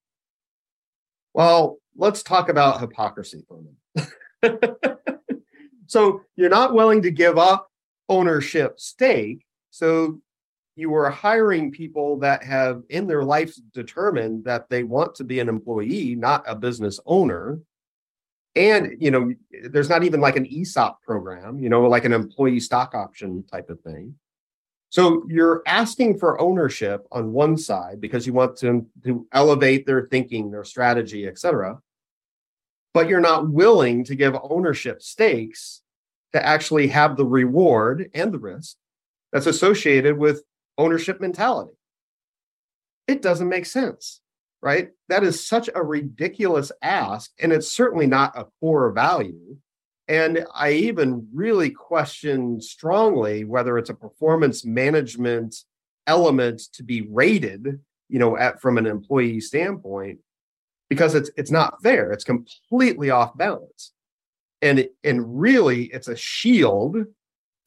Well, let's talk about hypocrisy for a minute. [laughs] so you're not willing to give up ownership stake. So you are hiring people that have in their life determined that they want to be an employee, not a business owner. And you know, there's not even like an ESOP program, you know, like an employee stock option type of thing. So you're asking for ownership on one side because you want to, to elevate their thinking, their strategy, etc. But you're not willing to give ownership stakes to actually have the reward and the risk that's associated with ownership mentality. It doesn't make sense, right? That is such a ridiculous ask. And it's certainly not a core value and I even really question strongly whether it's a performance management element to be rated, you know, at from an employee standpoint, because it's it's not fair. It's completely off balance, and and really, it's a shield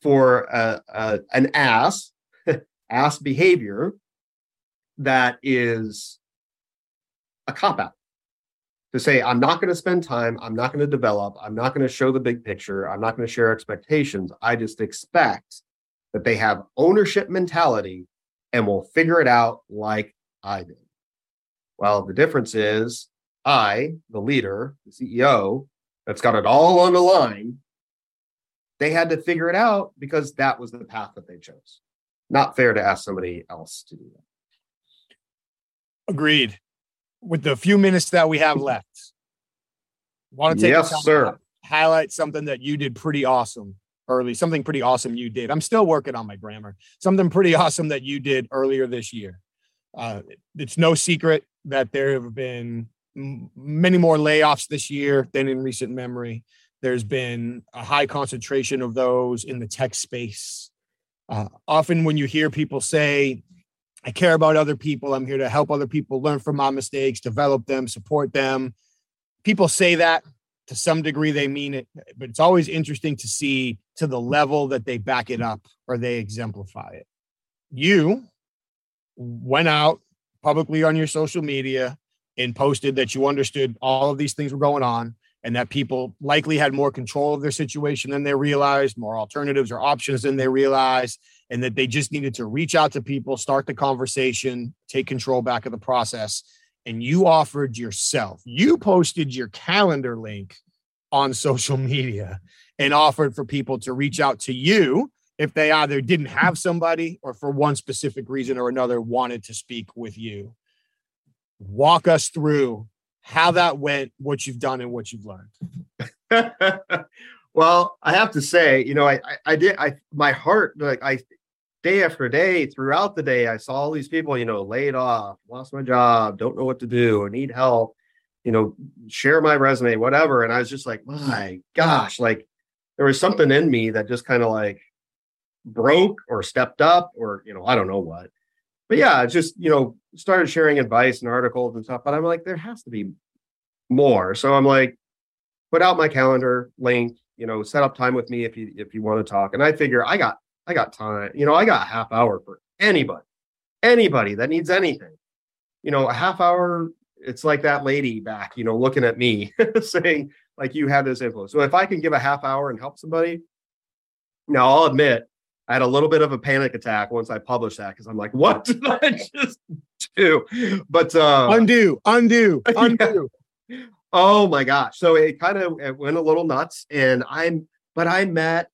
for a, a, an ass [laughs] ass behavior that is a cop out to say, I'm not going to spend time, I'm not going to develop, I'm not going to show the big picture, I'm not going to share expectations. I just expect that they have ownership mentality and will figure it out like I did. Well, the difference is I, the leader, the CEO, that's got it all on the line, they had to figure it out because that was the path that they chose. Not fair to ask somebody else to do that. Agreed. With the few minutes that we have [laughs] left, want to take yes, sir. highlight something that you did pretty awesome early, something pretty awesome you did. I'm still working on my grammar. Something pretty awesome that you did earlier this year. Uh, it's no secret that there have been many more layoffs this year than in recent memory. There's been a high concentration of those in the tech space. Uh, often, when you hear people say, I care about other people, I'm here to help other people learn from my mistakes, develop them, support them. People say that to some degree, they mean it, but it's always interesting to see to the level that they back it up or they exemplify it. You went out publicly on your social media and posted that you understood all of these things were going on and that people likely had more control of their situation than they realized, more alternatives or options than they realized, and that they just needed to reach out to people, start the conversation, take control back of the process. And you offered yourself, you posted your calendar link on social media and offered for people to reach out to you if they either didn't have somebody or for one specific reason or another wanted to speak with you. Walk us through how that went, what you've done, and what you've learned. [laughs] well, I have to say, you know, I, I, I did, I, my heart, like I, day after day, throughout the day, I saw all these people, you know, laid off, lost my job, don't know what to do, or need help, you know, share my resume, whatever. And I was just like, my gosh, like there was something in me that just kind of like broke or stepped up, or, you know, I don't know what but yeah, just you know, started sharing advice and articles and stuff. But I'm like, there has to be more. So I'm like, put out my calendar link, you know, set up time with me if you if you want to talk. And I figure I got I got time, you know, I got half hour for anybody, anybody that needs anything. You know, a half hour, it's like that lady back, you know, looking at me [laughs] saying, like you had this influence. So if I can give a half hour and help somebody, now I'll admit I had a little bit of a panic attack once I published that because I'm like, what did I [laughs] just do? But uh, undo, undo, [laughs] undo. Yeah. Oh my gosh! So it kind of it went a little nuts, and I'm, but I met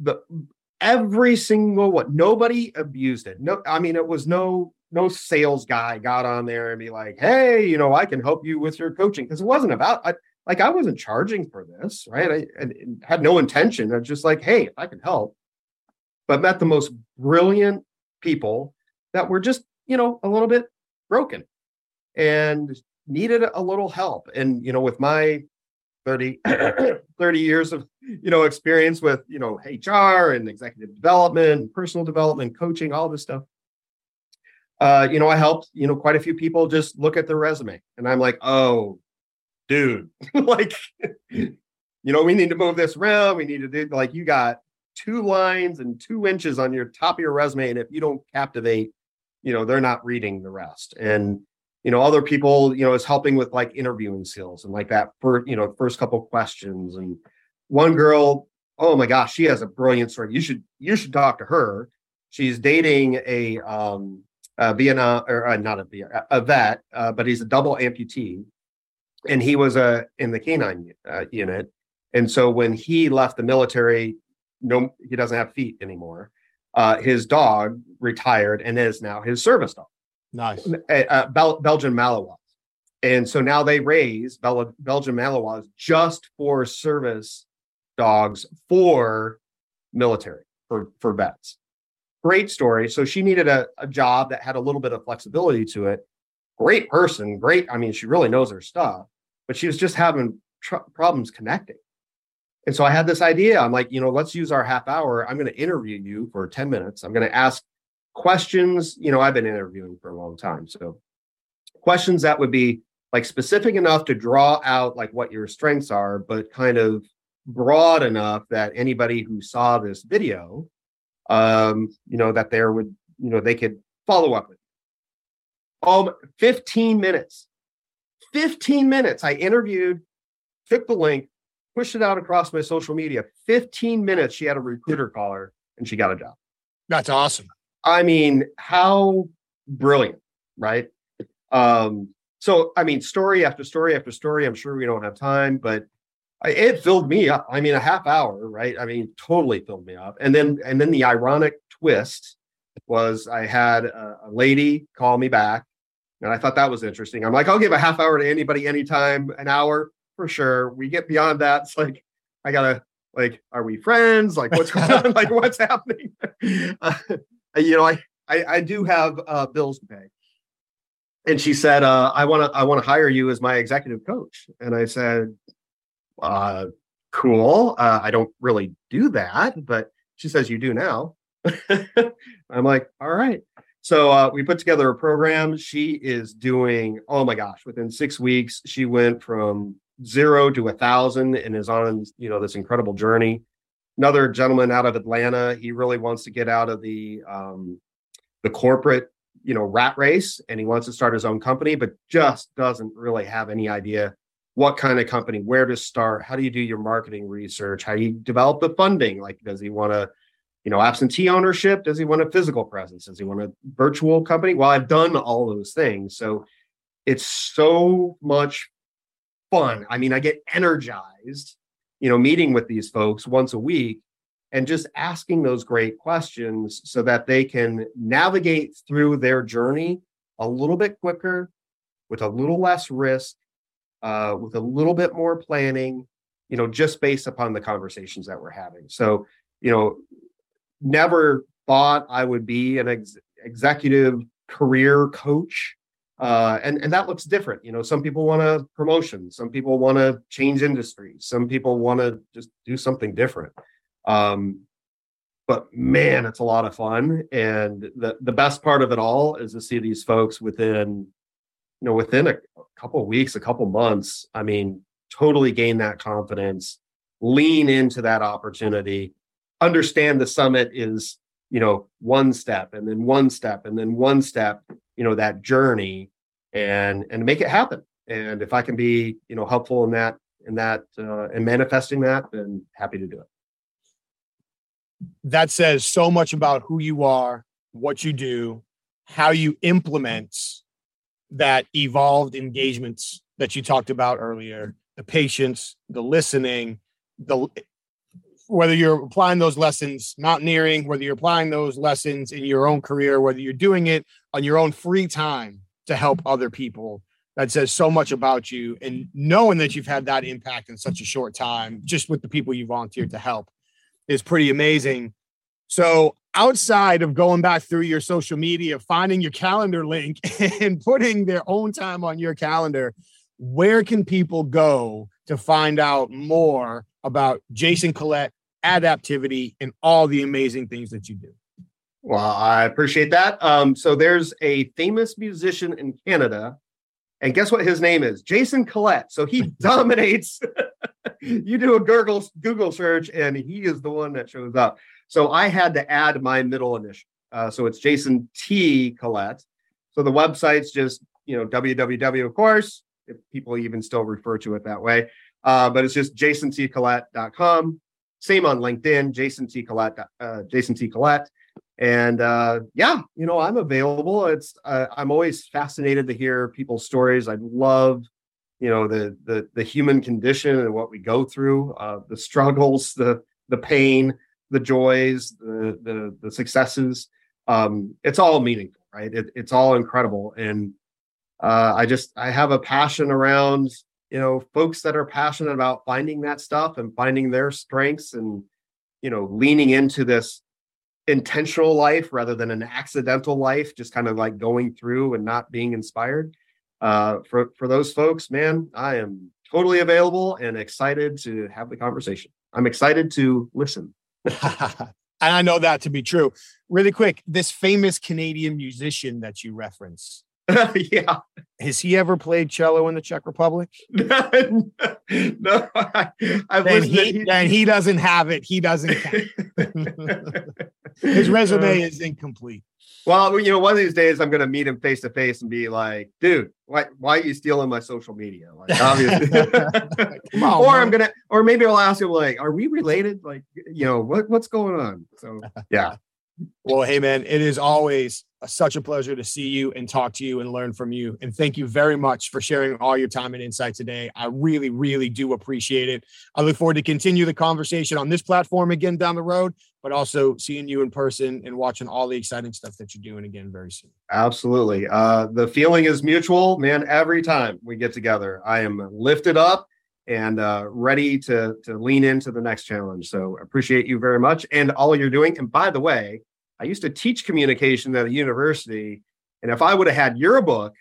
the every single what nobody abused it. No, I mean it was no no sales guy got on there and be like, hey, you know, I can help you with your coaching because it wasn't about. I, like I wasn't charging for this, right? I, I had no intention. I was just like, hey, if I can help, but met the most brilliant people that were just, you know, a little bit broken and needed a little help. And, you know, with my 30, [coughs] 30 years of, you know, experience with, you know, HR and executive development, personal development, coaching, all this stuff. Uh, you know, I helped, you know, quite a few people just look at their resume. And I'm like, oh, dude, [laughs] like, [laughs] you know, we need to move this around. We need to do like you got two lines and two inches on your top of your resume. And if you don't captivate, you know, they're not reading the rest. And, you know, other people, you know, is helping with like interviewing skills and like that for, you know, first couple questions. And one girl, oh my gosh, she has a brilliant story. You should, you should talk to her. She's dating a, um, a Vietnam or uh, not a, a vet, uh, but he's a double amputee. And he was uh, in the canine uh, unit. And so when he left the military, no, he doesn't have feet anymore. Uh, his dog retired and is now his service dog. Nice. Uh, Bel- Belgian Malinois. And so now they raise Bel- Belgian Malinois just for service dogs for military, for, for vets. Great story. So she needed a, a job that had a little bit of flexibility to it. Great person, great. I mean, she really knows her stuff, but she was just having tr- problems connecting. And so I had this idea. I'm like, you know, let's use our half hour. I'm going to interview you for 10 minutes. I'm going to ask questions. You know, I've been interviewing for a long time. So questions that would be like specific enough to draw out like what your strengths are, but kind of broad enough that anybody who saw this video, um, you know, that there would, you know, they could follow up with. Um, 15 minutes. 15 minutes. I interviewed, took the link, pushed it out across my social media. 15 minutes, she had a recruiter call her and she got a job. That's awesome. I mean, how brilliant, right? Um, so I mean, story after story after story. I'm sure we don't have time, but it filled me up. I mean, a half hour, right? I mean, totally filled me up. And then, and then the ironic twist was I had a, a lady call me back And I thought that was interesting. I'm like, I'll give a half hour to anybody anytime, an hour for sure. We get beyond that. It's like, I gotta like, are we friends? Like, what's going on? [laughs] like, what's happening? [laughs] Uh, you know, I, I, I do have uh, bills to pay. And she said, uh, I want to, I want to hire you as my executive coach. And I said, uh, cool. Uh, I don't really do that, but she says you do now. [laughs] I'm like, all right. So uh, we put together a program. She is doing, oh my gosh, within six weeks, she went from zero to a thousand and is on, you know, this incredible journey. Another gentleman out of Atlanta, he really wants to get out of the um, the corporate, you know, rat race, and he wants to start his own company, but just doesn't really have any idea what kind of company, where to start, how do you do your marketing research, how do you develop the funding? Like, does he want to you know, absentee ownership? Does he want a physical presence? Does he want a virtual company? Well, I've done all those things. So it's so much fun. I mean, I get energized, you know, meeting with these folks once a week and just asking those great questions so that they can navigate through their journey a little bit quicker with a little less risk, uh, with a little bit more planning, you know, just based upon the conversations that we're having. So, you know, never thought I would be an ex- executive career coach. Uh, and, and that looks different. You know, some people want a promotion, some people want to change industries, some people want to just do something different. Um, but man, it's a lot of fun. And the, the best part of it all is to see these folks within, you know, within a, a couple weeks, a couple months. I mean, totally gain that confidence, lean into that opportunity, understand the summit is you know one step and then one step and then one step you know that journey and and make it happen. And if i can be you know helpful in that in that uh, manifesting that then happy to do it. That says so much about who you are what you do how you implement that evolved engagements that you talked about earlier the patience the listening the whether you're applying those lessons mountaineering, whether you're applying those lessons in your own career, whether you're doing it on your own free time to help other people, that says so much about you. And knowing that you've had that impact in such a short time, just with the people you volunteered to help, is pretty amazing. So, outside of going back through your social media, finding your calendar link [laughs] and putting their own time on your calendar, where can people go to find out more about Jason Collett adaptivity, and all the amazing things that you do. Well, I appreciate that. Um, so there's a famous musician in Canada, and guess what his name is? Jason Collett. So he [laughs] dominates. [laughs] you do a Google Google search, and he is the one that shows up. So I had to add my middle initial. Uh, so it's Jason T Collett. So the website's just you know www. Of course, if people even still refer to it that way, uh, but it's just jasontcollett.com. Same on LinkedIn, Jason T. Collett, uh, Jason T. Collett. And uh, yeah, you know, I'm available. It's uh, I'm always fascinated to hear people's stories. I love, you know, the the the human condition and what we go through, uh, the struggles, the the pain, the joys, the the, the successes. Um, it's all meaningful, right? It, it's all incredible, and uh, I just I have a passion around you know folks that are passionate about finding that stuff and finding their strengths and you know leaning into this intentional life rather than an accidental life just kind of like going through and not being inspired. Uh for for those folks man i am totally available and excited to have the conversation. I'm excited to listen. [laughs] And i know that to be true. Really quick this famous canadian musician that you reference [laughs] yeah. Has he ever played cello in the Czech Republic? [laughs] no, I, I've then he, he, then he doesn't have it. He doesn't. [laughs] His resume uh, is incomplete. Well, you know, one of these days I'm going to meet him face to face and be like, "Dude, why why are you stealing my social media?" Like, obviously. on, or man. I'm gonna, or maybe I'll ask him like, "Are we related?" Like, you know, what what's going on? So, yeah. well, hey man, it is always such a pleasure to see you and talk to you and learn from you. And thank you very much for sharing all your time and insight today. I really, really do appreciate it. I look forward to continue the conversation on this platform again down the road, but also seeing you in person and watching all the exciting stuff that you're doing again very soon. Absolutely. Uh, the feeling is mutual, man. Every time we get together, I am lifted up and uh, ready to to lean into the next challenge. So appreciate you very much and all you're doing. And by the way, I used to teach communication at a university, and if I would have had your book,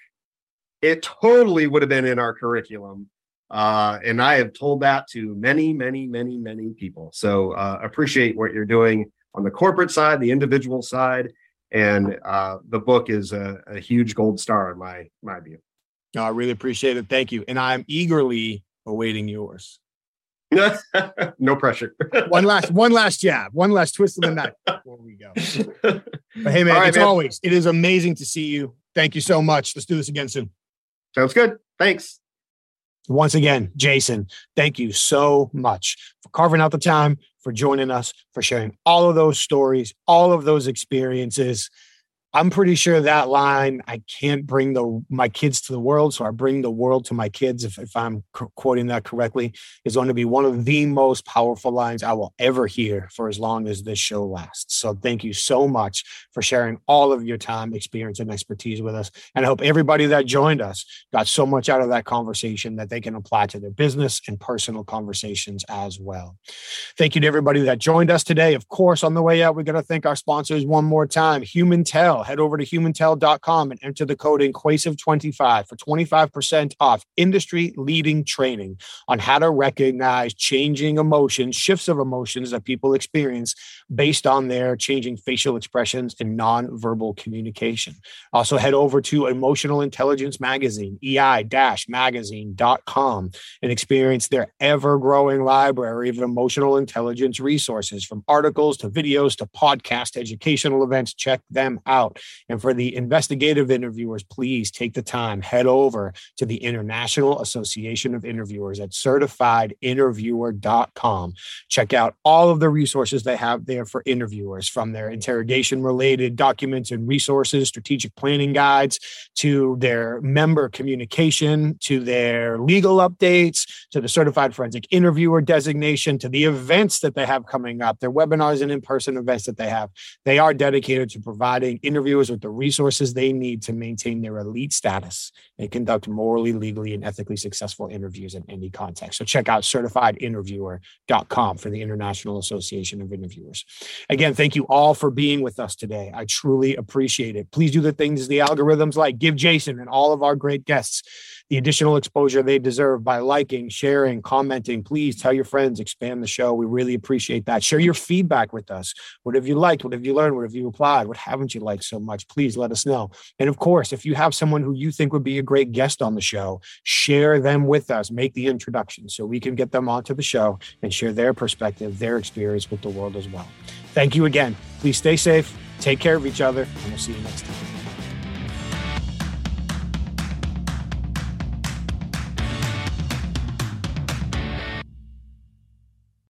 it totally would have been in our curriculum. Uh, and I have told that to many, many, many, many people. So uh, appreciate what you're doing on the corporate side, the individual side, and uh, the book is a, a huge gold star in my my view. No, I really appreciate it. Thank you, and I'm eagerly awaiting yours. [laughs] no pressure. one last, one last jab, one last twist of the knife before we go. But hey, man, right, it's man. always it is amazing to see you. Thank you so much. Let's do this again soon. Sounds good. Thanks. Once again, Jason, thank you so much for carving out the time, for joining us, for sharing all of those stories, all of those experiences. I'm pretty sure that line, I can't bring the my kids to the world, so I bring the world to my kids, if, if I'm quoting that correctly, is going to be one of the most powerful lines I will ever hear for as long as this show lasts. So thank you so much for sharing all of your time, experience, and expertise with us. And I hope everybody that joined us got so much out of that conversation that they can apply to their business and personal conversations as well. Thank you to everybody that joined us today. Of course, on the way out, we're going to thank our sponsors one more time, Humintell head over to humintell.com and enter the code INQUASIVE25 for 25% off industry leading training on how to recognize changing emotions, shifts of emotions that people experience based on their changing facial expressions and nonverbal communication. Also, head over to Emotional Intelligence Magazine, EI magazine.com, and experience their ever growing library of emotional intelligence resources from articles to videos to podcast educational events. Check them out out. And for the investigative interviewers, please take the time, head over to the International Association of Interviewers at certifiedinterviewer.com. Check out all of the resources they have there for interviewers from their interrogation related documents and resources, strategic planning guides, to their member communication, to their legal updates, to the certified forensic interviewer designation, to the events that they have coming up, their webinars and in person events that they have. They are dedicated to providing interviewers with the resources they need to maintain their elite status and conduct morally, legally, and ethically successful interviews in any context. So check out certifiedinterviewer.com for the International Association of Interviewers. Again, thank you all for being with us today. I truly appreciate it. Please do the things the algorithms like. Give Jason and all of our great guests the additional exposure they deserve by liking, sharing, commenting. Please tell your friends, expand the show. We really appreciate that. Share your feedback with us. What have you liked? What have you learned? What have you applied? What haven't you liked so much? Please let us know. And of course, if you have someone who you think would be a great guest on the show, share them with us. Make the introduction so we can get them onto the show and share their perspective, their experience with the world as well. Thank you again. Please stay safe, take care of each other, and we'll see you next time.